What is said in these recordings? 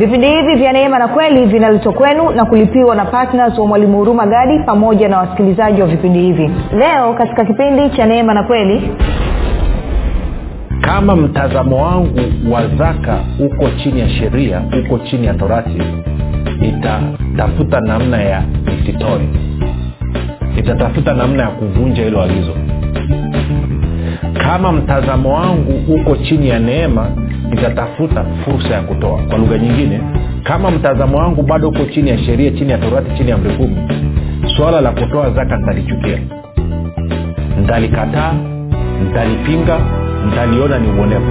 vipindi hivi vya neema na kweli vinaletwa kwenu na kulipiwa na ptns wa mwalimu huruma gadi pamoja na wasikilizaji wa vipindi hivi. Leo katika kipindi cha neema na kweli kama mtazamo wangu wa zaka uko chini ya sheria uko chini ya torati nitatafuta namna ya nisitoe nitatafuta namna ya kuvunja hilo agizo. Kama mtazamo wangu uko chini ya neema nitatafuta fursa ya kutoa. Kwa lugha nyingine kama mtazamo wangu bado uko chini ya sheria chini ya torati chini ya amri kumi swala la kutoa zaka ntalichukia ntalikataa ntalipinga ntaliona ni uonevu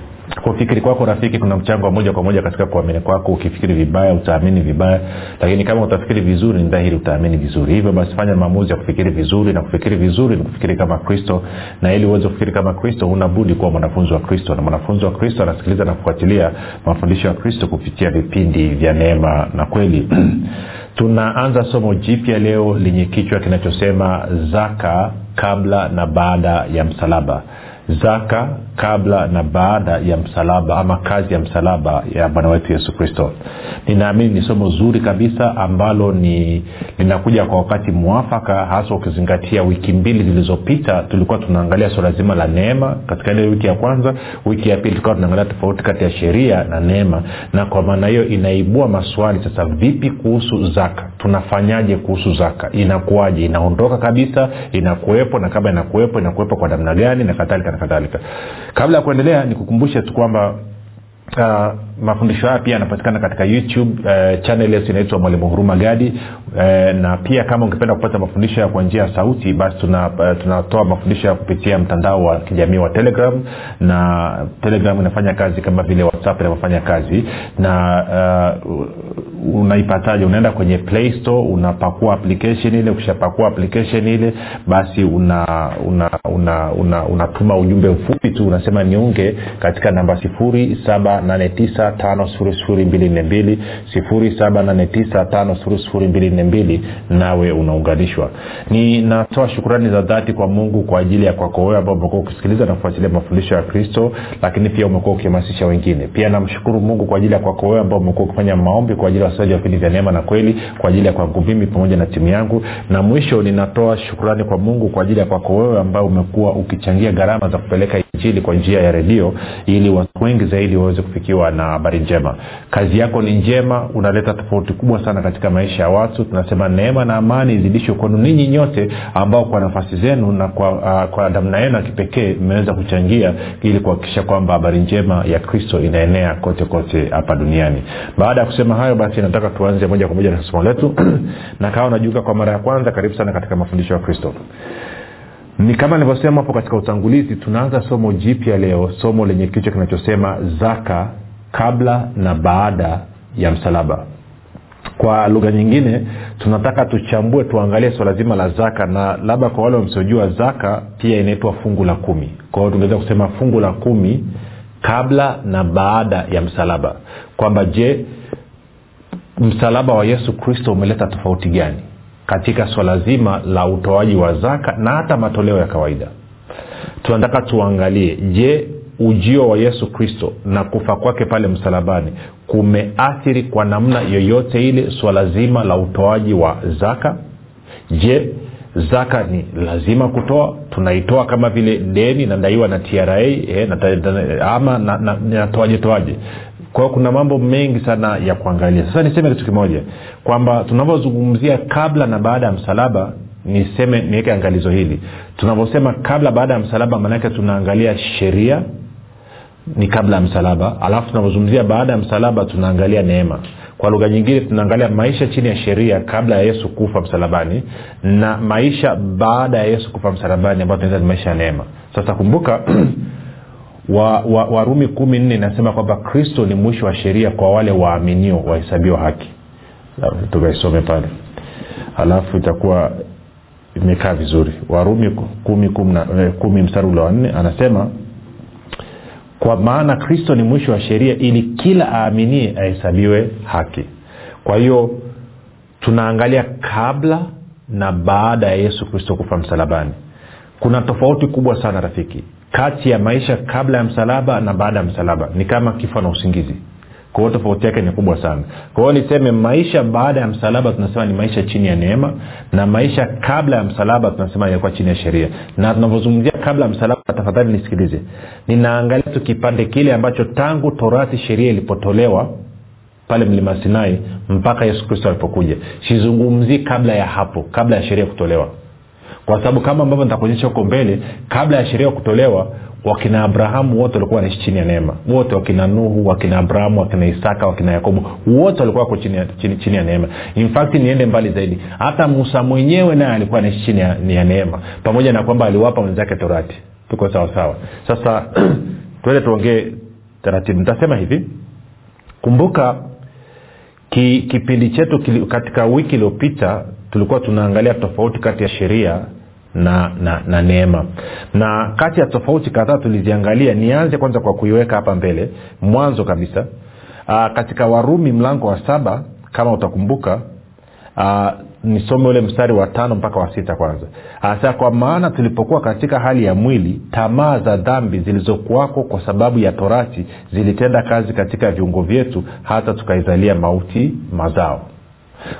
kufikiri kwako rafiki kuna mchango wa moja kwa moja katika kuamini kwako. Ukifikiri vibaya utaamini vibaya. Lakini kama utafikiri vizuri ni dhahiri utaamini vizuri. Hivyo basi fanya maamuzi ya kufikiri vizuri na kufikiri vizuri ni kufikiri kama kristo. Na ili uweze kufikiri kama kristo unabudi kuwa mwanafunzi wa kristo. Na mwanafunzi wa kristo anasikiliza na kufuatilia mafundisho ya kristo kupitia vipindi vya neema na kweli. Tunaanza somo jipya leo lenye kichwa kinachosema zaka kabla na baada ya msalaba zaka kabla na baada ya msalaba ama kazi ya msalaba ya bwana wetu yesu kristo. Ninaamini ni somo zuri kabisa ambalo ni linakuja kwa wakati mwafaka hasa ukizingatia wiki mbili zilizopita tulikuwa tunaangalia swala zima la neema. Katika ile wiki ya kwanza wiki ya pili tukawa tunaangalia tofauti kati ya sheria na neema. Na kwa maana hiyo inaibua maswali sasa vipi kuhusu zaka? Tunafanyaje kuhusu zaka? Inakuwaje? Inaondoka kabisa inakuwepo na kama inakuwepo inakuwepo kwa namna gani na kadhalika kadhalika. Kabla ya kuendelea nikukumbushe tu kwamba Uh, mafundisho haya pia yanapatikana katika youtube uh, channel yetu inaitwa mwalimu huruma gadi. Uh, na pia kama ungependa kupata mafundisho ya kwa njia ya sauti basi tuna, uh, tunatoa mafundisho ya kupitia mtandao wa kijamii wa telegram. Na telegram inafanya kazi kama vile whatsapp inavyofanya kazi. Na uh, unaipataje? Unaenda kwenye play store unapakua application ile. Ukishapakua application ile basi una unatuma una, una, una, una ujumbe mfupi tu. Unasema niunge katika namba sifuri saba 7895242 nawe unaunganishwa. Ninatoa shukurani za dhati kwa mungu kwa ajili ya kwako wewe ambao umekuwa ukisikiliza na kufuatilia mafundisho ya kristo lakini pia umekuwa ukihamasisha wengine. Pia namshukuru mungu kwa ajili ya kwako wewe ambao umekuwa ukifanya maombi kwa ajili ya wasaji wa vipindi vya neema na kweli kwa ajili ya kwangu mimi pamoja na timu yangu. Na mwisho ninatoa shukurani kwa mungu kwa ajili ya kwako wewe ambao umekuwa ukichangia gharama za kupeleka injili kwa njia ya redio ili watu wengi zaidi waweze kufikiwa na habari njema. Kazi yako ni njema unaleta tofauti kubwa sana katika maisha ya watu. Tunasema neema na amani izidishwe kwenu ninyi nyote ambao kwa nafasi zenu na kwa, uh, kwa namna yenu ya kipekee mmeweza kuchangia ili kuhakikisha kwamba habari njema ya kristo inaenea kote kote hapa duniani. Baada ya kusema hayo basi nataka tuanze moja kwa moja na somo letu. Na kawa unajiunga kwa mara ya kwanza karibu sana katika mafundisho ya kristo. Ni kama nilivyosema hapo katika utangulizi tunaanza somo jipya leo somo lenye kichwa kinachosema zaka kabla na baada ya msalaba. Kwa lugha nyingine tunataka tuchambue tuangalie swala zima la zaka na labda kwa wale wamsiojua zaka pia inaitwa fungu la kumi. Kwa hiyo tungeweza kusema fungu la kumi kabla na baada ya msalaba. Kwamba je msalaba wa yesu kristo umeleta tofauti gani katika swala zima la utoaji wa zaka na hata matoleo ya kawaida? Tunataka tuangalie je ujio wa yesu kristo na kufa kwake pale msalabani kumeathiri kwa namna yoyote ile swala zima la utoaji wa zaka. Je zaka ni lazima kutoa? Tunaitoa kama vile deni nadaiwa na tra eh, ama natoaje na, toaje? Kwa kuna mambo mengi sana ya kuangalia. Sasa niseme kitu kimoja kwamba tunavyozungumzia kabla na baada ya msalaba niseme niweke angalizo hili. Tunavyosema kabla baada ya msalaba maanake tunaangalia sheria ni kabla ya msalaba. Alafu tunavyozungumzia baada ya msalaba tunaangalia neema. Kwa lugha nyingine tunaangalia maisha chini ya sheria kabla ya yesu kufa msalabani na maisha baada ya yesu kufa msalabani ambayo tunaita ni maisha ya neema. Sasa kumbuka warumi wa, wa warumi kumi nne inasema kwamba kristo ni mwisho wa sheria kwa wale waaminio wahesabiwa haki. Tukaisome pale. Alafu itakuwa imekaa vizuri. Warumi kumi, kumi, kumi mstari ule wa nne anasema kwa maana kristo ni mwisho wa sheria ili kila aaminie ahesabiwe haki. Kwa hiyo tunaangalia kabla na baada ya yesu kristo kufa msalabani. Kuna tofauti kubwa sana rafiki kati ya maisha kabla ya msalaba na baada ya msalaba. Ni kama kifo na usingizi kwa tofauti yake ni kubwa sana. Kwa hiyo niseme maisha baada ya msalaba tunasema ni maisha chini ya neema na maisha kabla ya msalaba tunasema yalikuwa chini ya sheria. Na tunavyozungumzia kabla ya msalaba tafadhali nisikilize. Ninaangalia tu kipande kile ambacho tangu torati sheria ilipotolewa pale mlima sinai mpaka yesu kristo alipokuja. Sizungumzii kabla ya hapo kabla ya sheria kutolewa. Kwa sababu kama ambavyo nitakuonyesha huko mbele kabla ya sheria kutolewa wakina abrahamu wote walikuwa wanaishi chini ya neema. Wote wakina nuhu wakina abrahamu wakina isaka wakina yakobo wote walikuwa wako chini, chini, chini ya neema. Infact niende mbali zaidi. Hata musa mwenyewe naye alikuwa anaishi chini ya, ya neema. Pamoja na kwamba aliwapa wenzake torati. Tuko sawasawa sasa tuende tuongee taratibu. Nitasema hivi. Kumbuka ki, kipindi chetu katika wiki iliyopita tulikuwa tunaangalia tofauti kati ya sheria na, na na neema. Na kati ya tofauti kadhaa tuliziangalia nianze kwanza kwa kuiweka hapa mbele mwanzo kabisa. Aa, katika warumi mlango wa saba kama utakumbuka aa, nisome ule mstari wa tano mpaka wa sita kwanza. Hasa kwa maana tulipokuwa katika hali ya mwili tamaa za dhambi zilizokuwako kwa sababu ya torati zilitenda kazi katika viungo vyetu hata tukaizalia mauti mazao.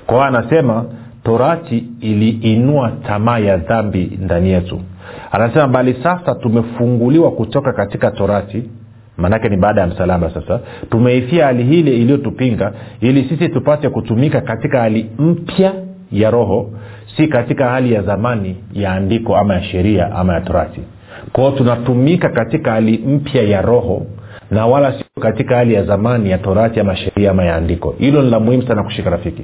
Kwa hiyo anasema torati iliinua tamaa ya dhambi ndani yetu. Anasema bali sasa tumefunguliwa kutoka katika torati. Maanake ni baada ya msalaba sasa. Tumeifia hali hile iliyotupinga ili sisi tupate kutumika katika hali mpya ya roho si katika hali ya zamani ya andiko ama ya sheria ama ya torati. Kwao tunatumika katika hali mpya ya roho na wala sio katika hali ya zamani ya torati ama sheria ama ya andiko. Hilo ni la muhimu sana kushika rafiki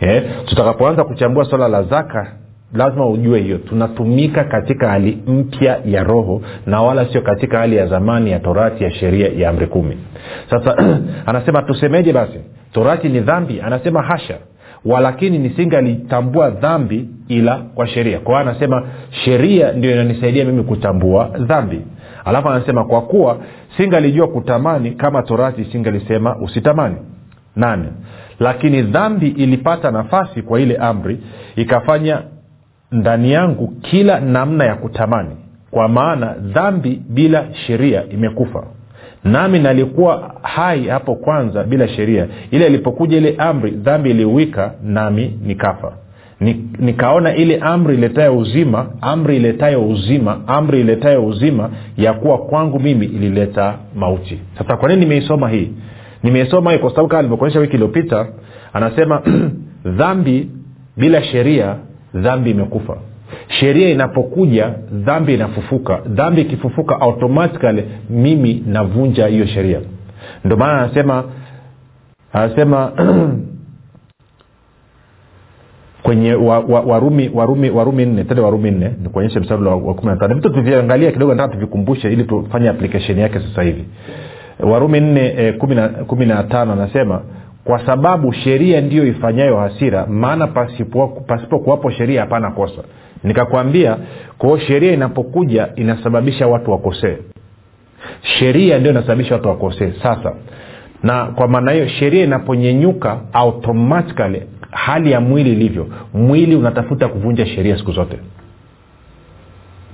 eh, tutakapoanza kuchambua swala la zaka lazima ujue hiyo. Tunatumika katika hali mpya ya roho na wala sio katika hali ya zamani ya torati ya sheria ya amri kumi. Sasa anasema tusemeje basi? Torati ni dhambi? Anasema hasha. Walakini nisingalitambua dhambi ila kwa sheria. Kwa hiyo anasema sheria ndio inanisaidia mimi kutambua dhambi. Alafu anasema kwa kuwa singalijua kutamani kama torati isingalisema usitamani. Nane lakini dhambi ilipata nafasi kwa ile amri ikafanya ndani yangu kila namna ya kutamani. Kwa maana dhambi bila sheria imekufa. Nami nalikuwa hai hapo kwanza bila sheria. Ile ilipokuja ile amri dhambi iliuwika nami nikafa. Nikaona ile amri iletayo uzima amri iletayo uzima amri iletayo uzima ya kuwa kwangu mimi ilileta mauti. Sasa kwa nini nimeisoma hii nimeisoma hii kwa sababu kama alivyokuonyesha wiki iliyopita anasema dhambi bila sheria dhambi imekufa. Sheria inapokuja dhambi inafufuka. Dhambi ikifufuka automatically mimi navunja hiyo sheria. Ndio maana anasema anasema kwenye wa, wa, warumi nne tende warumi nne nikuonyeshe msabla wa, kumi na tano. Vitu tuviangalia kidogo nataka tuvikumbushe ili tufanye application yake sasa hivi warumi nne e, kumi na- tano anasema kwa sababu sheria ndiyo ifanyayo hasira maana pasipo, pasipo kuwapo sheria hapana kosa. Nikakwambia kwao sheria inapokuja inasababisha watu wakosee. Sheria ndio inasababisha watu wakosee. Sasa na kwa maana hiyo sheria inaponyenyuka automatically hali ya mwili ilivyo mwili unatafuta kuvunja sheria siku zote.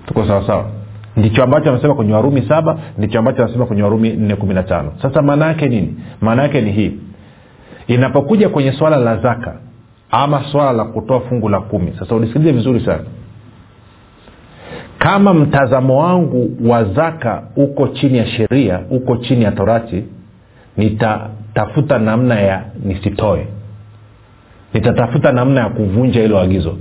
Tuko sawasawa ndicho ambacho anasema kwenye warumi saba ndicho ambacho anasema kwenye warumi nne kumi na tano. Sasa maana yake nini? Maana yake ni hii. Inapokuja kwenye swala la zaka ama swala la kutoa fungu la kumi. Sasa unisikilize vizuri sana. Kama mtazamo wangu wa zaka uko chini ya sheria uko chini ya torati nitatafuta namna ya nisitoe. Nitatafuta namna ya kuvunja hilo agizo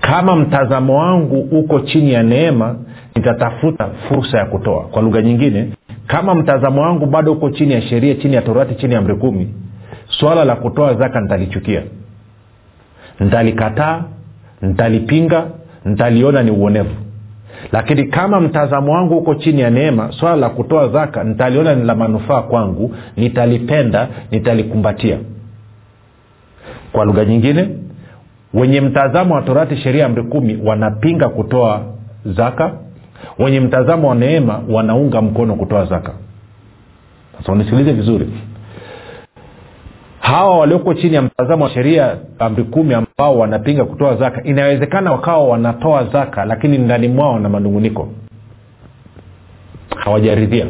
kama mtazamo wangu uko chini ya neema nitatafuta fursa ya kutoa. Kwa lugha nyingine kama mtazamo wangu bado uko chini ya sheria chini ya torati chini ya amri kumi swala la kutoa zaka nitalichukia. Nitalikataa nitalipinga nitaliona ni uonevu. Lakini kama mtazamo wangu huko chini ya neema swala la kutoa zaka nitaliona ni la manufaa kwangu nitalipenda nitalikumbatia. Kwa lugha nyingine wenye mtazamo wa torati sheria amri kumi wanapinga kutoa zaka. Wenye mtazamo wa neema wanaunga mkono kutoa zaka. Sasa unisikilize vizuri. Hawa walioko chini ya mtazamo wa sheria amri kumi ambao wanapinga kutoa zaka inawezekana wakawa wanatoa zaka lakini ndani mwao na manunguniko. Hawajaridhia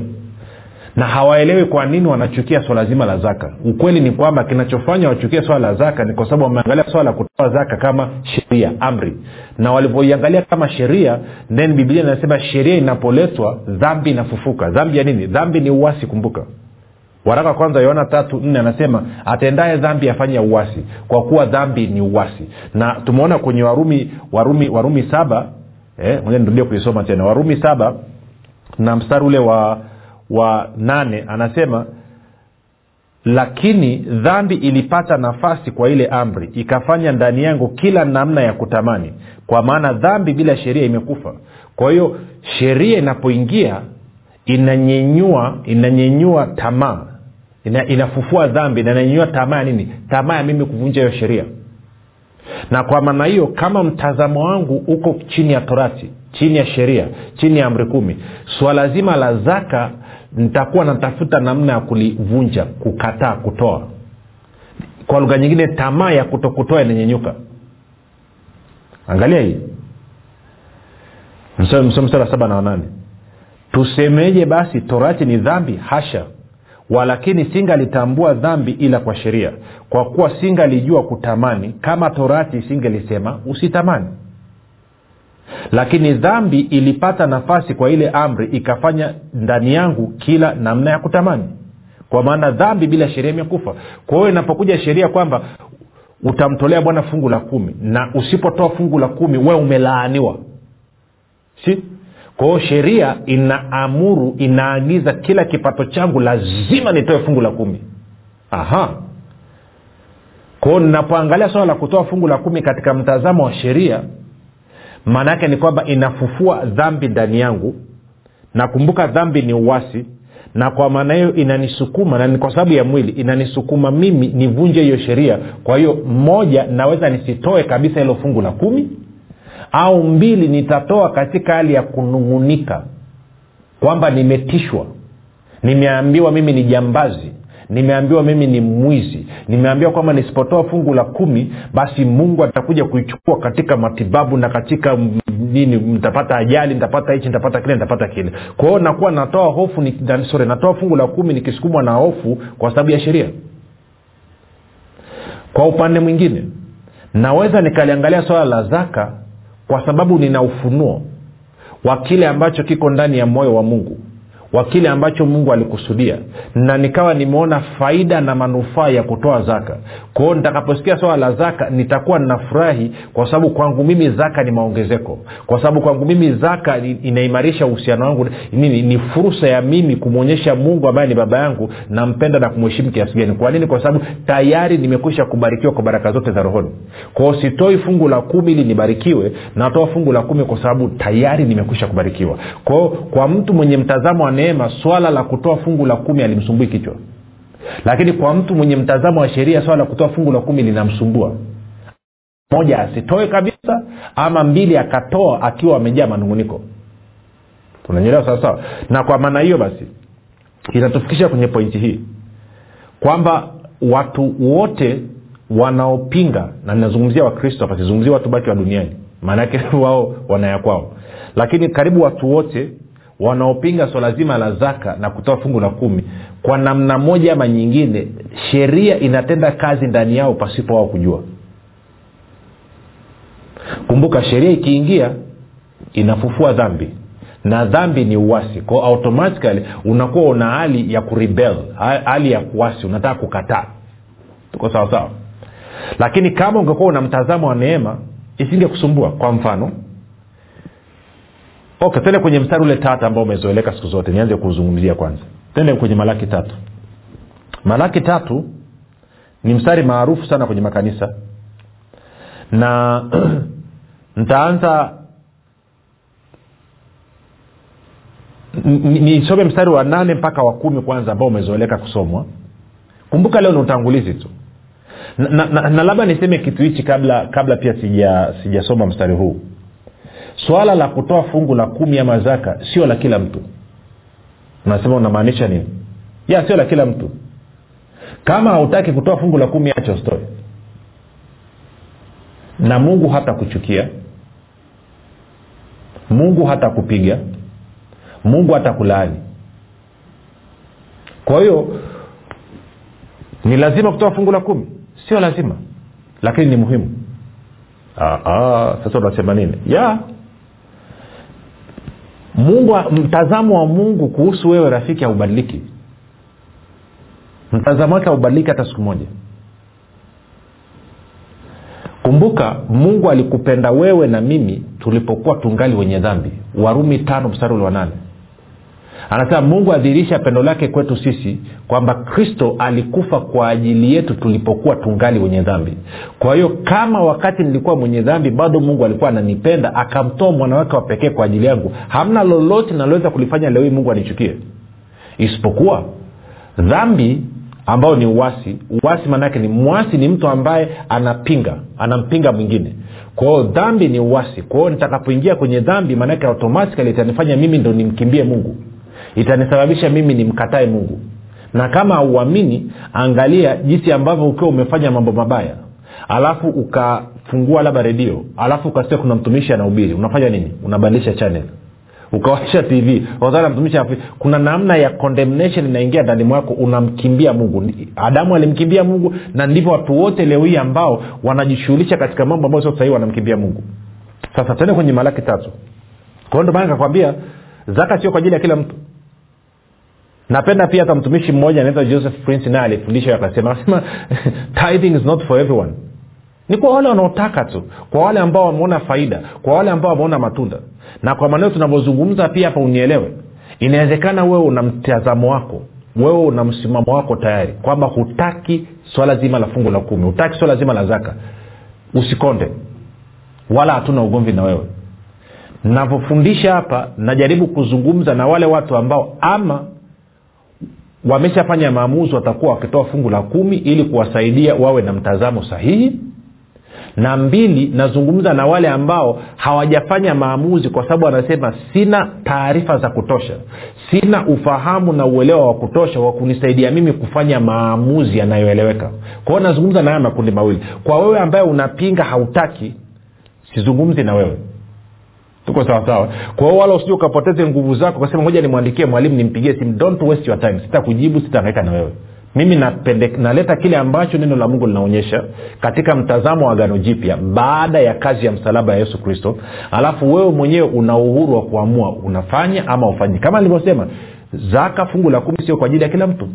na hawaelewi kwa nini wanachukia swala zima la zaka. Ukweli ni kwamba kinachofanya wachukie swala la zaka ni kwa sababu wameangalia swala la kutoa zaka kama sheria amri. Na walivyoiangalia kama sheria then biblia inasema sheria inapoletwa dhambi inafufuka. Dhambi ya nini? Dhambi ni uwasi kumbuka. Waraka wa kwanza yohana tatu nne anasema atendaye dhambi afanye uwasi kwa kuwa dhambi ni uwasi na tumeona kwenye warumi warumi warumi saba eh, kuisoma tena. Warumi saba na mstari ule wa wa nane anasema lakini dhambi ilipata nafasi kwa ile amri ikafanya ndani yangu kila namna ya kutamani kwa maana dhambi bila sheria imekufa. Kwa hiyo sheria inapoingia inanyenyua inanyenyua tamaa. Ina, inafufua dhambi na inanyenyua tamaa ya nini? Tamaa ya mimi kuvunja hiyo sheria. Na kwa maana hiyo kama mtazamo wangu uko chini ya torati chini ya sheria chini ya amri kumi swala zima la zaka nitakuwa natafuta namna ya kulivunja kukataa kutoa. Kwa lugha nyingine tamaa ya kutokutoa inanyenyuka angalia hii. Mstari wa saba na wanane tusemeje basi torati ni dhambi? Hasha. Walakini singalitambua dhambi ila kwa sheria. Kwa kuwa singalijua kutamani kama torati singelisema usitamani lakini dhambi ilipata nafasi kwa ile amri ikafanya ndani yangu kila namna ya kutamani. Kwa maana dhambi bila sheria imekufa. Kwa hiyo inapokuja sheria kwamba utamtolea bwana fungu la kumi na usipotoa fungu la kumi we umelaaniwa. Si? Kwao sheria inaamuru inaagiza kila kipato changu lazima nitoe fungu la kumi. Aha. Kwao ninapoangalia swala la kutoa fungu la kumi katika mtazamo wa sheria maana yake ni kwamba inafufua dhambi ndani yangu. Nakumbuka dhambi ni uwasi na kwa maana hiyo inanisukuma na ni kwa sababu ya mwili inanisukuma mimi nivunje hiyo sheria. Kwa hiyo moja naweza nisitoe kabisa hilo fungu la kumi au mbili nitatoa katika hali ya kunung'unika kwamba nimetishwa. Nimeambiwa mimi ni jambazi nimeambiwa mimi ni mwizi. Nimeambiwa kwamba nisipotoa fungu la kumi basi mungu atakuja kuichukua katika matibabu na katika nini nitapata ajali nitapata hichi nitapata kile nitapata kile. Kwa hiyo nakuwa natoa hofu ni, sorry, natoa fungu la kumi nikisukumwa na hofu kwa sababu ya sheria. Kwa upande mwingine naweza nikaliangalia swala la zaka kwa sababu nina ufunuo wa kile ambacho kiko ndani ya moyo wa mungu wa kile ambacho mungu alikusudia. Na nikawa nimeona faida na manufaa ya kutoa zaka. Kwao nitakaposikia swala la zaka nitakuwa ninafurahi kwa sababu kwangu mimi zaka ni maongezeko. Kwa sababu kwangu mimi zaka inaimarisha uhusiano wangu. Nini ni fursa ya mimi kumwonyesha mungu ambaye ni baba yangu nampenda na kumheshimu kiasi gani. Kwa nini? Kwa sababu tayari nimekwisha kubarikiwa kwa baraka zote za rohoni. Kwao sitoi fungu la kumi ili nibarikiwe. Natoa fungu la kumi kwa sababu tayari nimekwisha kubarikiwa. Kwao kwa mtu mwenye mtazamo wa neema swala la kutoa fungu la kumi alimsumbui kichwa. Lakini kwa mtu mwenye mtazamo wa sheria swala la kutoa fungu la kumi linamsumbua. Moja asitoe kabisa ama mbili akatoa akiwa amejaa manunguniko. Unanyelewa sawasawa na kwa maana hiyo basi inatufikisha kwenye pointi hii kwamba watu wote wanaopinga na ninazungumzia wakristo hapa watu baki wa duniani. Maanaake wao wanayakwao. Lakini karibu watu wote wanaopinga swala zima la zaka na kutoa fungu la kumi kwa namna moja ama nyingine sheria inatenda kazi ndani yao pasipo wao kujua. Kumbuka sheria ikiingia inafufua dhambi. Na dhambi ni uwasi kwao automatically unakuwa una hali ya kurebel hali ya kuwasi unataka kukataa. Tuko sawasawa lakini kama ungekuwa una mtazamo wa neema isinge kusumbua. Kwa mfano okay tende kwenye mstari ule tatu ambao umezoeleka siku zote. Nianze kuzungumzia kwanza. Tende kwenye malaki tatu. Malaki tatu ni mstari maarufu sana kwenye makanisa. Na ntaanza nisome mstari wa nane mpaka wa kumi kwanza ambao umezoeleka kusomwa. Kumbuka leo ni utangulizi tu. Na, na, na, labda niseme kitu hichi kabla kabla pia sija sijasoma mstari huu swala la kutoa fungu la kumi ama zaka sio la kila mtu. Unasema unamaanisha nini? Ya sio la kila mtu. Kama hautaki kutoa fungu la kumi acha usitoe. Na mungu hata kuchukia. Mungu hata kupiga. Mungu hata kulaani. Kwa hiyo ni lazima kutoa fungu la kumi? Sio lazima. Lakini ni muhimu. Ah, ah, sasa unasema nini? Ya mungu mtazamo wa mungu kuhusu wewe rafiki haubadiliki. Mtazamo wake haubadiliki hata siku moja. Kumbuka mungu alikupenda wewe na mimi tulipokuwa tungali wenye dhambi. Warumi tano mstari ule wa nane anasema mungu adhirisha pendo lake kwetu sisi kwamba kristo alikufa kwa ajili yetu tulipokuwa tungali wenye dhambi. Kwa hiyo kama wakati nilikuwa mwenye dhambi bado mungu alikuwa ananipenda akamtoa mwanawake wa pekee kwa ajili yangu. Hamna lolote naloweza kulifanya leo hii mungu anichukie. Isipokuwa dhambi ambao ni uwasi uwasi maanaake ni mwasi ni mtu ambaye anapinga anampinga mwingine. Kwao dhambi ni uwasi kwao nitakapoingia kwenye dhambi maanake automatikali itanifanya mimi ndo nimkimbie mungu itanisababisha mimi nimkatae mungu. Na kama hauamini angalia jinsi ambavyo ukiwa umefanya mambo mabaya. Alafu ukafungua labda redio alafu ukasikia kuna mtumishi anahubiri. Unafanya nini? Unabadilisha channel. Ukawasha tv wakati mtumishi kuna namna ya condemnation inaingia ndani mwako unamkimbia mungu. Adamu alimkimbia mungu na ndivyo watu wote leo hii ambao wanajishughulisha katika mambo ambayo sio sahii wanamkimbia mungu. Sasa tende kwenye malaki tatu. Kwao ndio maana nikakwambia zaka sio kwa ajili ya kila mtu napenda pia hata mtumishi mmoja anaitwa joseph prince naye alifundisha akasema akasema tithing is not for everyone. Ni kwa wale wanaotaka tu kwa wale ambao wameona faida kwa wale ambao wameona matunda. Na kwa maneno tunavyozungumza pia hapa unielewe inawezekana wewe una mtazamo wako wewe una msimamo wako tayari kwamba hutaki swala zima la fungu la kumi hutaki swala zima la zaka. Usikonde wala hatuna ugomvi na wewe. Navyofundisha hapa najaribu kuzungumza na wale watu ambao ama wameshafanya maamuzi watakuwa wakitoa fungu la kumi ili kuwasaidia wawe na mtazamo sahihi. Na mbili nazungumza na wale ambao hawajafanya maamuzi kwa sababu wanasema sina taarifa za kutosha. Sina ufahamu na uelewa wa kutosha wa kunisaidia mimi kufanya maamuzi yanayoeleweka. Kwao nazungumza na haya makundi mawili. Kwa wewe ambaye unapinga hautaki sizungumzi na wewe tuko sawasawa kwa hiyo wala usije ukapoteze nguvu zako kasema moja nimwandikie mwalimu nimpigie simu. Don't waste your time. Sitakujibu sitaangaika na wewe. Mimi napende, naleta kile ambacho neno la mungu linaonyesha katika mtazamo wa agano jipya baada ya kazi ya msalaba ya yesu kristo. Alafu wewe mwenyewe una uhuru wa kuamua unafanya ama ufanyi kama nilivyosema zaka fungu la kumi sio kwa ajili ya kila mtu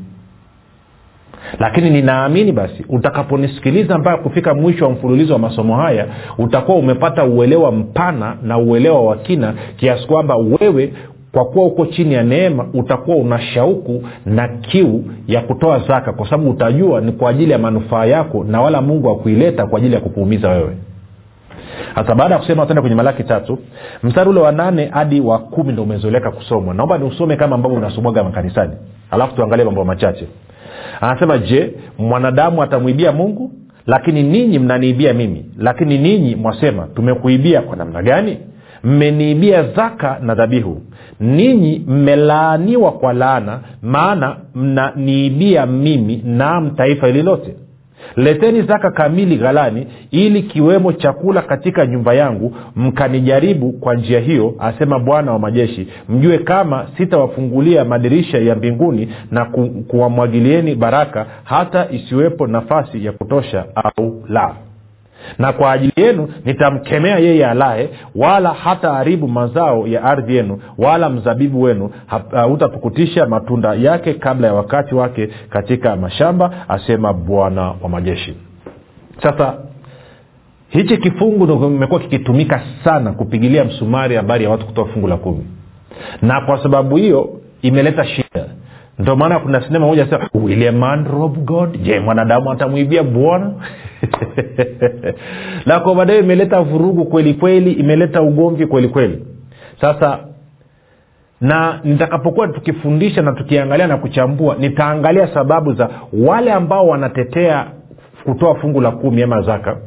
lakini ninaamini basi utakaponisikiliza mpaka kufika mwisho wa mfululizo wa masomo haya utakuwa umepata uelewa mpana na uelewa wa kina kiasi kwamba wewe kwa kuwa uko chini ya neema utakuwa una shauku na kiu ya kutoa zaka kwa sababu utajua ni kwa ajili ya manufaa yako na wala mungu akuileta kwa ajili ya kukuumiza wewe. Hasa baada ya kusema tuende kwenye malaki tatu. Mstari ule wa nane hadi wa kumi ndo umezoeleka kusomwa. Naomba niusome kama ambavyo unasomwaga makanisani. Alafu tuangalie mambo machache anasema je mwanadamu atamwibia mungu? Lakini ninyi mnaniibia mimi. Lakini ninyi mwasema tumekuibia kwa namna gani? Mmeniibia zaka na dhabihu. Ninyi mmelaaniwa kwa laana maana mnaniibia mimi naam taifa hili lote leteni zaka kamili ghalani ili kiwemo chakula katika nyumba yangu mkanijaribu kwa njia hiyo asema bwana wa majeshi. Mjue kama sitawafungulia madirisha ya mbinguni na ku, kuwamwagilieni baraka hata isiwepo nafasi ya kutosha au la na kwa ajili yenu nitamkemea yeye alaye wala hata haribu mazao ya ardhi yenu wala mzabibu wenu. Hautapukutisha matunda yake kabla ya wakati wake katika mashamba asema bwana wa majeshi. Sasa hichi kifungu ndo kimekuwa kikitumika sana kupigilia msumari habari ya watu kutoa fungu la kumi. Na kwa sababu hiyo imeleta shida ndio maana kuna sinema moja sema will a man rob god. Je mwanadamu atamwibia bwana? Na kwa baadaye imeleta vurugu kweli kweli imeleta ugomvi kweli kweli. Sasa na nitakapokuwa tukifundisha na tukiangalia na kuchambua nitaangalia sababu za wale ambao wanatetea kutoa fungu la kumi ama zaka.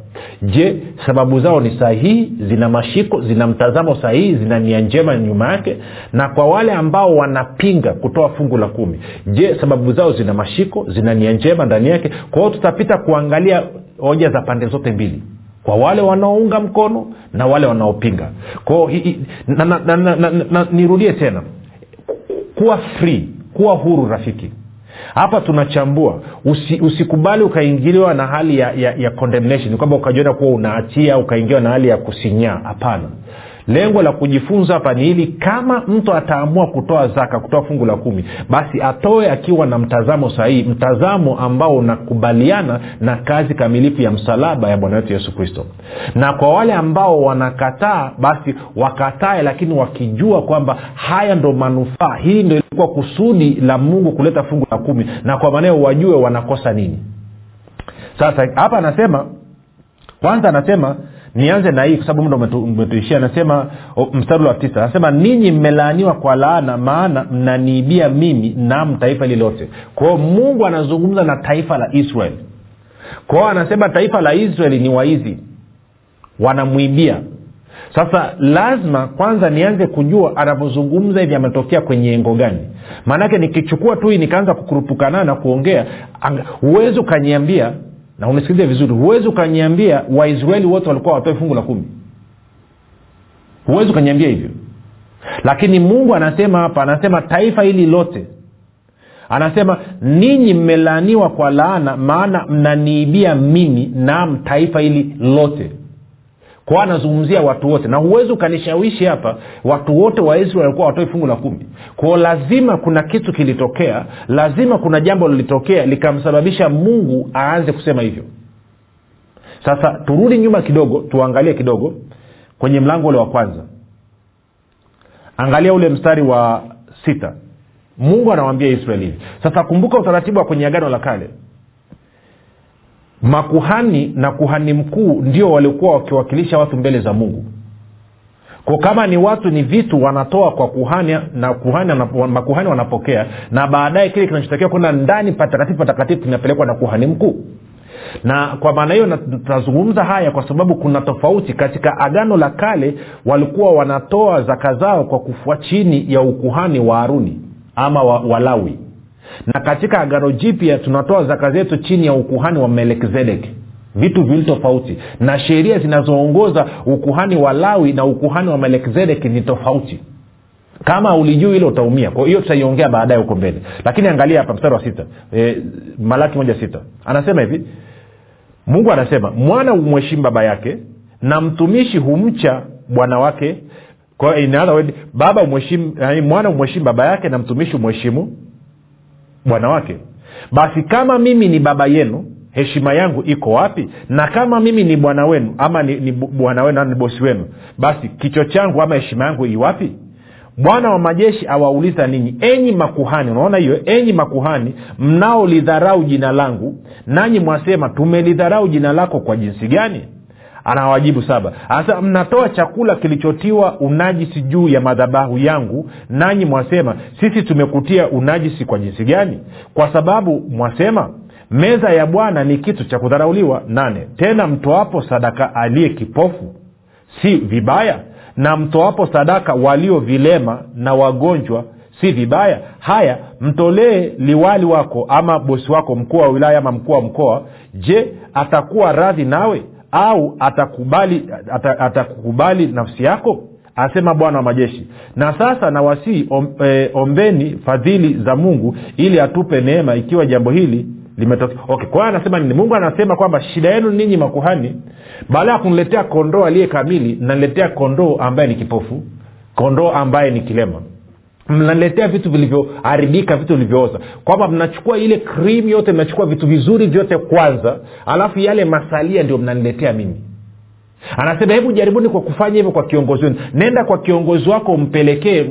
Je sababu zao ni sahihi? Zina mashiko zina mtazamo sahihi zina nia njema nyuma yake? Na kwa wale ambao wanapinga kutoa fungu la kumi je sababu zao zina mashiko zina nia njema ndani yake? Kwa hiyo tutapita kuangalia hoja za pande zote mbili. Kwa wale wanaounga mkono na wale wanaopinga. Kwao nirudie tena. Kuwa free kuwa huru rafiki hapa tunachambua Usi, usikubali ukaingiliwa na hali ya, ya, ya condemnation kwamba ukajiona kuwa unaachia ukaingiwa na hali ya kusinyaa. Hapana. Lengo la kujifunza hapa ni hili kama mtu ataamua kutoa zaka kutoa fungu la kumi basi atoe akiwa na mtazamo sahihi mtazamo ambao unakubaliana na kazi kamilifu ya msalaba ya bwana wetu yesu kristo. Na kwa wale ambao wanakataa basi wakatae lakini wakijua kwamba haya ndo manufaa. Hii ndo ilikuwa kusudi la mungu kuleta fungu la kumi na kwa maneo wajue wanakosa nini. Sasa hapa anasema kwanza anasema nianze na hii kwa sababu muda umetuishia. Anasema mstari wa tisa anasema ninyi mmelaaniwa kwa laana maana mnaniibia mimi nam taifa hili lote. Kwao mungu anazungumza na taifa la israeli kwao anasema taifa la israeli ni waizi. Wanamwibia sasa lazima kwanza nianze kujua anavyozungumza hivi ametokea kwenye engo gani. Maanake nikichukua tu hii nikaanza kukurupukana na kuongea huwezi ukaniambia na unisikilize vizuri huwezi ukaniambia waisraeli wote walikuwa watoe fungu la kumi. Huwezi ukaniambia hivyo. Lakini mungu anasema hapa anasema taifa hili lote anasema ninyi mmelaaniwa kwa laana maana mnaniibia mimi nam taifa hili lote kwao anazungumzia watu wote. Na huwezi ukanishawishi hapa watu wote wa israel walikuwa watoi fungu la kumi. Kwao lazima kuna kitu kilitokea lazima kuna jambo lilitokea likamsababisha mungu aanze kusema hivyo. Sasa turudi nyuma kidogo tuangalie kidogo kwenye mlango ule wa kwanza. Angalia ule mstari wa sita. Mungu anawambia israeli sasa kumbuka utaratibu wa kwenye agano la kale makuhani na kuhani mkuu ndio waliokuwa wakiwakilisha watu mbele za mungu. Kwa kama ni watu ni vitu wanatoa kwa kuhani na kuhani makuhani wanapokea na baadaye kile kinachotakiwa kwenda ndani patakatifu patakatifu kinapelekwa na kuhani mkuu. Na kwa maana hiyo tunazungumza haya kwa sababu kuna tofauti. Katika agano la kale walikuwa wanatoa zaka zao kwa kufua chini ya ukuhani wa haruni ama wa, walawi na katika agano jipya tunatoa zaka zetu chini ya ukuhani wa melkizedeki vitu vili tofauti. Na sheria zinazoongoza ukuhani wa lawi na ukuhani wa melkizedeki ni tofauti. Kama ulijuu hilo utaumia. Kwa hiyo tutaiongea baadaye huko mbele. Lakini angalia hapa mstari wa sita. E, malaki moja sita. Anasema hivi. Mungu anasema mwana umweshimu baba yake na mtumishi humcha bwana wake. Kwa in baba umweshimu, mwana humweshimu baba yake na mtumishi humheshimu bwana wake. Basi kama mimi ni baba yenu heshima yangu iko wapi? Na kama mimi ni bwana wenu ama ni, ni bwana wenu ni bosi wenu basi kicho changu ama heshima yangu iwapi bwana wa majeshi awauliza ninyi enyi makuhani unaona hiyo? Enyi makuhani mnaolidharau jina langu nanyi mwasema tumelidharau jina lako kwa jinsi gani anawajibu saba. Anasema mnatoa chakula kilichotiwa unajisi juu ya madhabahu yangu nanyi mwasema sisi tumekutia unajisi kwa jinsi gani? Kwa sababu mwasema meza ya bwana ni kitu cha kudharauliwa. Nane tena mtoapo sadaka aliye kipofu si vibaya? Na mtoapo sadaka walio vilema na wagonjwa si vibaya? Haya mtolee liwali wako ama bosi wako mkuu wa wilaya ama mkuu wa mkoa. Je atakuwa radhi nawe au atakubali atakukubali nafsi yako? Asema bwana wa majeshi. Na sasa nawasii om, e, ombeni fadhili za mungu ili atupe neema ikiwa jambo hili limetokea. Okay kwa anasema nini? Mungu anasema kwamba shida yenu ninyi makuhani baada ya kuniletea kondoo aliye kamili naniletea kondoo ambaye ni kipofu kondoo ambaye ni kilema mnaletea vitu vilivyoharibika vitu vilivyooza. Kwamba mnachukua ile krimu yote mnachukua vitu vizuri vyote kwanza alafu yale masalia ndio mnaniletea mimi. Anasema hebu jaribuni kwa kufanya hivyo kwa kiongozi wenu. Nenda kwa kiongozi wako umpelekee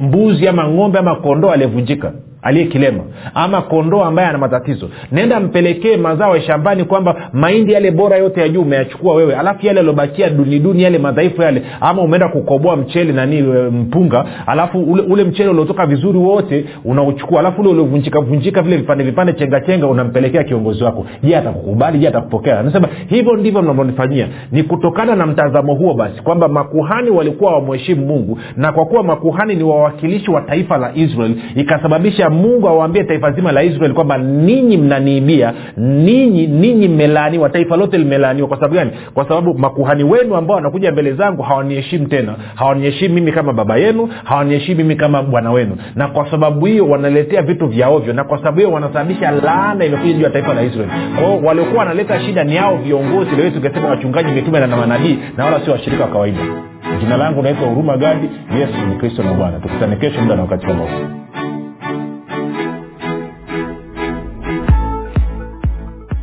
mbuzi ama ng'ombe ama kondoo aliyevunjika aliye kilema ama kondoo ambaye ana matatizo. Nenda mpelekee mazao ya shambani kwamba mahindi yale bora yote ya juu umeyachukua wewe alafu yale aliobakia duniduni yale madhaifu yale ama umeenda kukoboa mchele nani mpunga alafu ule, ule mchele uliotoka vizuri wote unauchukua alafu ule uliovunjika vunjika vile vipande vipande chenga chenga unampelekea kiongozi wako. Je atakukubali? Je atakupokea? Anasema hivyo ndivyo mnavyonifanyia ni kutokana na mtazamo huo basi kwamba makuhani walikuwa wamheshimu mungu na kwa kuwa makuhani ni wawakilishi wa taifa la israel ikasababisha mungu awaambie taifa zima la israeli kwamba ninyi mnaniibia ninyi ninyi mmelaaniwa taifa lote limelaaniwa. Kwa sababu gani? Kwa sababu makuhani wenu ambao wanakuja mbele zangu hawaniheshimu tena. Hawaniheshimu mimi kama baba yenu hawaniheshimu mimi kama bwana wenu. Na kwa sababu hiyo wanaletea vitu vya ovyo. Na kwa sababu hiyo wanasababisha laana imekuja juu ya taifa la israeli kwao waliokuwa wanaleta shida ni hao viongozi leo tungesema wachungaji mitume na manabii na wala sio washirika wa kawaida. Jina langu naitwa huruma gadi yesu ni kristo na bwana. Tukutane kesho muda na wakati kama huu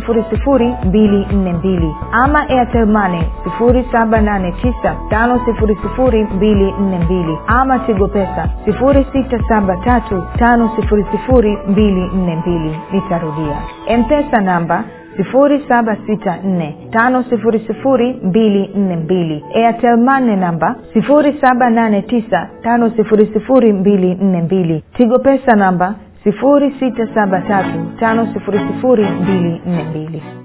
5242 ama airtelmane 7895242 ama tigopesa pesa 6735242 nitarudia. Mpesa namba 7645242 airtelmane namba 7895242 tigo pesa namba 6735242